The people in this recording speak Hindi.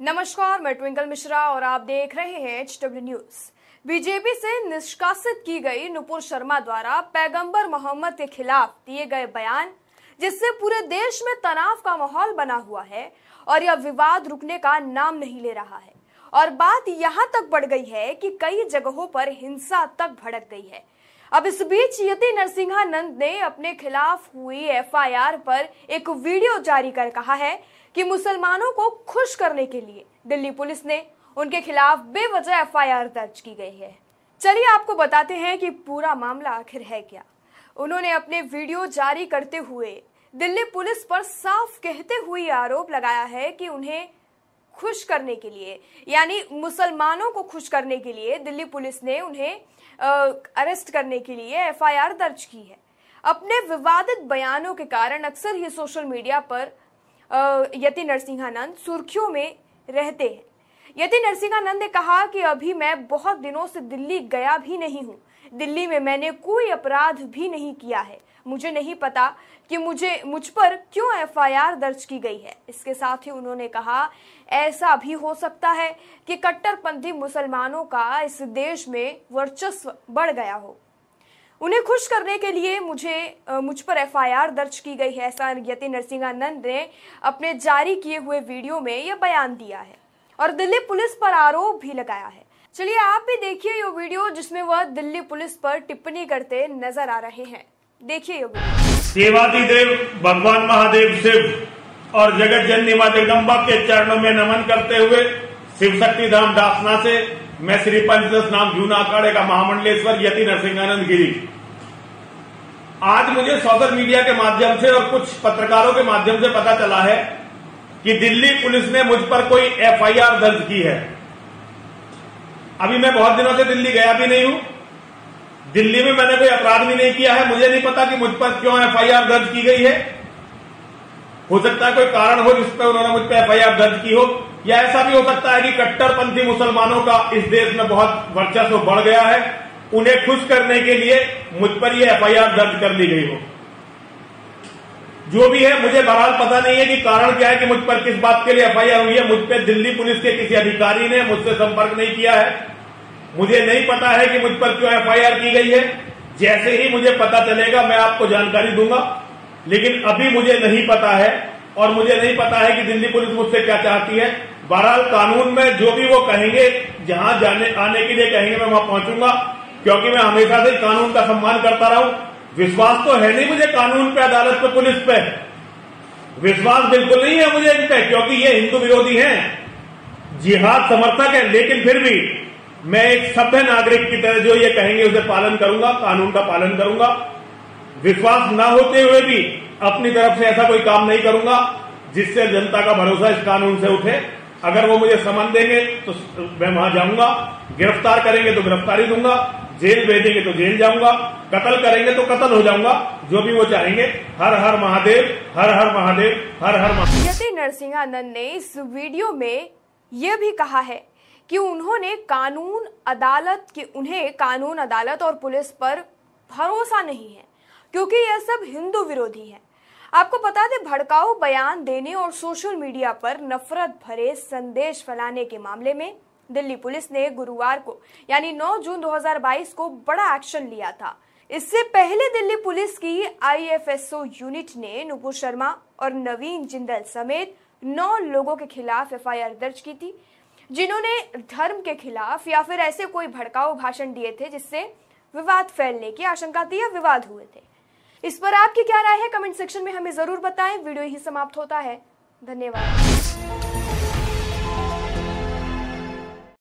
नमस्कार, मैं ट्विंकल मिश्रा और आप देख रहे हैं एच डब्ल्यू न्यूज़ बीजेपी से निष्कासित की गई नुपुर शर्मा द्वारा पैगंबर मोहम्मद के खिलाफ दिए गए बयान, जिससे पूरे देश में तनाव का माहौल बना हुआ है और यह विवाद रुकने का नाम नहीं ले रहा है। और बात यहाँ तक बढ़ गई है कि कई जगहों पर हिंसा तक भड़क गई है। अब इस बीच यति नरसिंहानंद ने अपने खिलाफ हुई एफआईआर पर एक वीडियो जारी कर कहा है कि मुसलमानों को खुश करने के लिए दिल्ली पुलिस ने उनके खिलाफ बेवजह एफआईआर दर्ज की गई है। चलिए आपको बताते हैं कि पूरा मामला आखिर है क्या। उन्होंने अपने वीडियो जारी करते हुए दिल्ली पुलिस पर साफ़ कहते हुए आरोप लगाया है कि उन्हें खुश करने के लिए, यानी मुसलमानों को खुश करने के लिए दिल्ली पुलिस ने उन्हें अरेस्ट करने के लिए एफआईआर दर्ज की है। अपने विवादित बयानों के कारण अक्सर ही सोशल मीडिया पर यति नरसिंहानंद सुर्खियों में रहते हैं। यति नरसिंहानंद ने कहा कि अभी मैं बहुत दिनों से दिल्ली गया भी नहीं हूँ, दिल्ली में मैंने कोई अपराध भी नहीं किया है। मुझे नहीं पता कि मुझे, मुझ पर क्यों एफआईआर दर्ज की गई है। इसके साथ ही उन्होंने कहा, ऐसा भी हो सकता है कि कट्टरपंथी मुसलमानों का इस देश में वर्चस्व बढ़ गया हो। उन्हें खुश करने के लिए मुझे मुझ पर एफआईआर दर्ज की गई है। ऐसा यति नरसिंहानंद ने अपने जारी किए हुए वीडियो में यह बयान दिया है। और दिल्ली पुलिस पर आरोप भी लगाया है। चलिए आप भी देखिए ये वीडियो जिसमें वह दिल्ली पुलिस पर टिप्पणी करते नज़र आ रहे हैं। देखिए ये सेवादी देव भगवान महादेव, शिव और जगत जननी माँ जगदम्बा के चरणों में नमन करते हुए शिव शक्ति धाम दासना से मैं श्री पंचदश नाम जूना अखाड़े का महामंडलेश्वर यति नरसिंहानंद गिरी। आज मुझे सोशल मीडिया के माध्यम से और कुछ पत्रकारों के माध्यम से पता चला है कि दिल्ली पुलिस ने मुझ पर कोई एफआईआर दर्ज की है। अभी मैं बहुत दिनों से दिल्ली गया भी नहीं हूँ। दिल्ली में मैंने कोई अपराध भी नहीं किया है। मुझे नहीं पता कि मुझ पर क्यों एफआईआर दर्ज की गई है। हो सकता है कोई कारण हो जिस पर उन्होंने मुझ पर एफआईआर दर्ज की हो। या ऐसा भी हो सकता है कि कट्टरपंथी मुसलमानों का इस देश में बहुत वर्चस्व बढ़ गया है। उन्हें खुश करने के लिए मुझ पर यह एफआईआर दर्ज कर ली गई हो। जो भी है, मुझे बहरहाल पता नहीं है कि कारण क्या है कि मुझ पर किस बात के लिए एफआईआर हुई है। मुझ पर दिल्ली पुलिस के किसी अधिकारी ने मुझसे संपर्क नहीं किया है। मुझे नहीं पता है कि मुझ पर क्यों एफआईआर की गई है। जैसे ही मुझे पता चलेगा, मैं आपको जानकारी दूँगा। लेकिन अभी मुझे नहीं पता है और मुझे नहीं पता है कि दिल्ली पुलिस मुझसे क्या चाहती है। बहरहाल कानून में जो भी वो कहेंगे, जहाँ जाने, आने के लिए कहेंगे, मैं वहाँ पहुंचूँगा, क्योंकि मैं हमेशा से कानून का सम्मान करता रहा हूँ। विश्वास तो है नहीं मुझे कानून पे, अदालत पे, पुलिस पे। विश्वास बिल्कुल नहीं है मुझे इन पे क्योंकि ये हिंदू विरोधी हैं। जिहाद समर्थक है, लेकिन फिर भी मैं एक सभ्य नागरिक की तरह जो ये कहेंगे उसे पालन करूँगा, कानून का पालन करूँगा। विश्वास न होते हुए भी अपनी तरफ़ से ऐसा कोई काम नहीं करूँगा, जिससे जनता का भरोसा इस कानून से उठे। अगर वो मुझे समन देंगे तो मैं वहाँ जाऊँगा, गिरफ़्तार करेंगे तो गिरफ्तारी दूँगा। जेल भेजेंगे तो जेल जाऊँगा, कत्ल करेंगे तो कत्ल हो जाऊँगा, जो भी वो चाहेंगे। हर हर महादेव, हर हर महादेव, हर हर महादेव। नरसिंहानंद ने इस वीडियो में यह भी कहा है कि उन्होंने कानून अदालत की, उन्हें कानून अदालत और पुलिस पर भरोसा नहीं है, क्योंकि यह सब हिंदू विरोधी है। आपको बता दें, भड़काऊ बयान देने और सोशल मीडिया पर नफरत भरे संदेश फैलाने के मामले में दिल्ली पुलिस ने गुरुवार को, यानी 9 जून 2022 को बड़ा एक्शन लिया था। इससे पहले दिल्ली पुलिस की आईएफएसओ यूनिट ने नुपुर शर्मा और नवीन जिंदल समेत नौ लोगों के खिलाफ एफआईआर दर्ज की थी, जिन्होंने धर्म के खिलाफ या फिर ऐसे कोई भड़काऊ भाषण दिए थे जिससे विवाद फैलने की आशंका थी या विवाद हुए थे। इस पर आपकी क्या राय है? कमेंट सेक्शन में हमें ज़रूर बताएँ। वीडियो ही समाप्त होता है। धन्यवाद।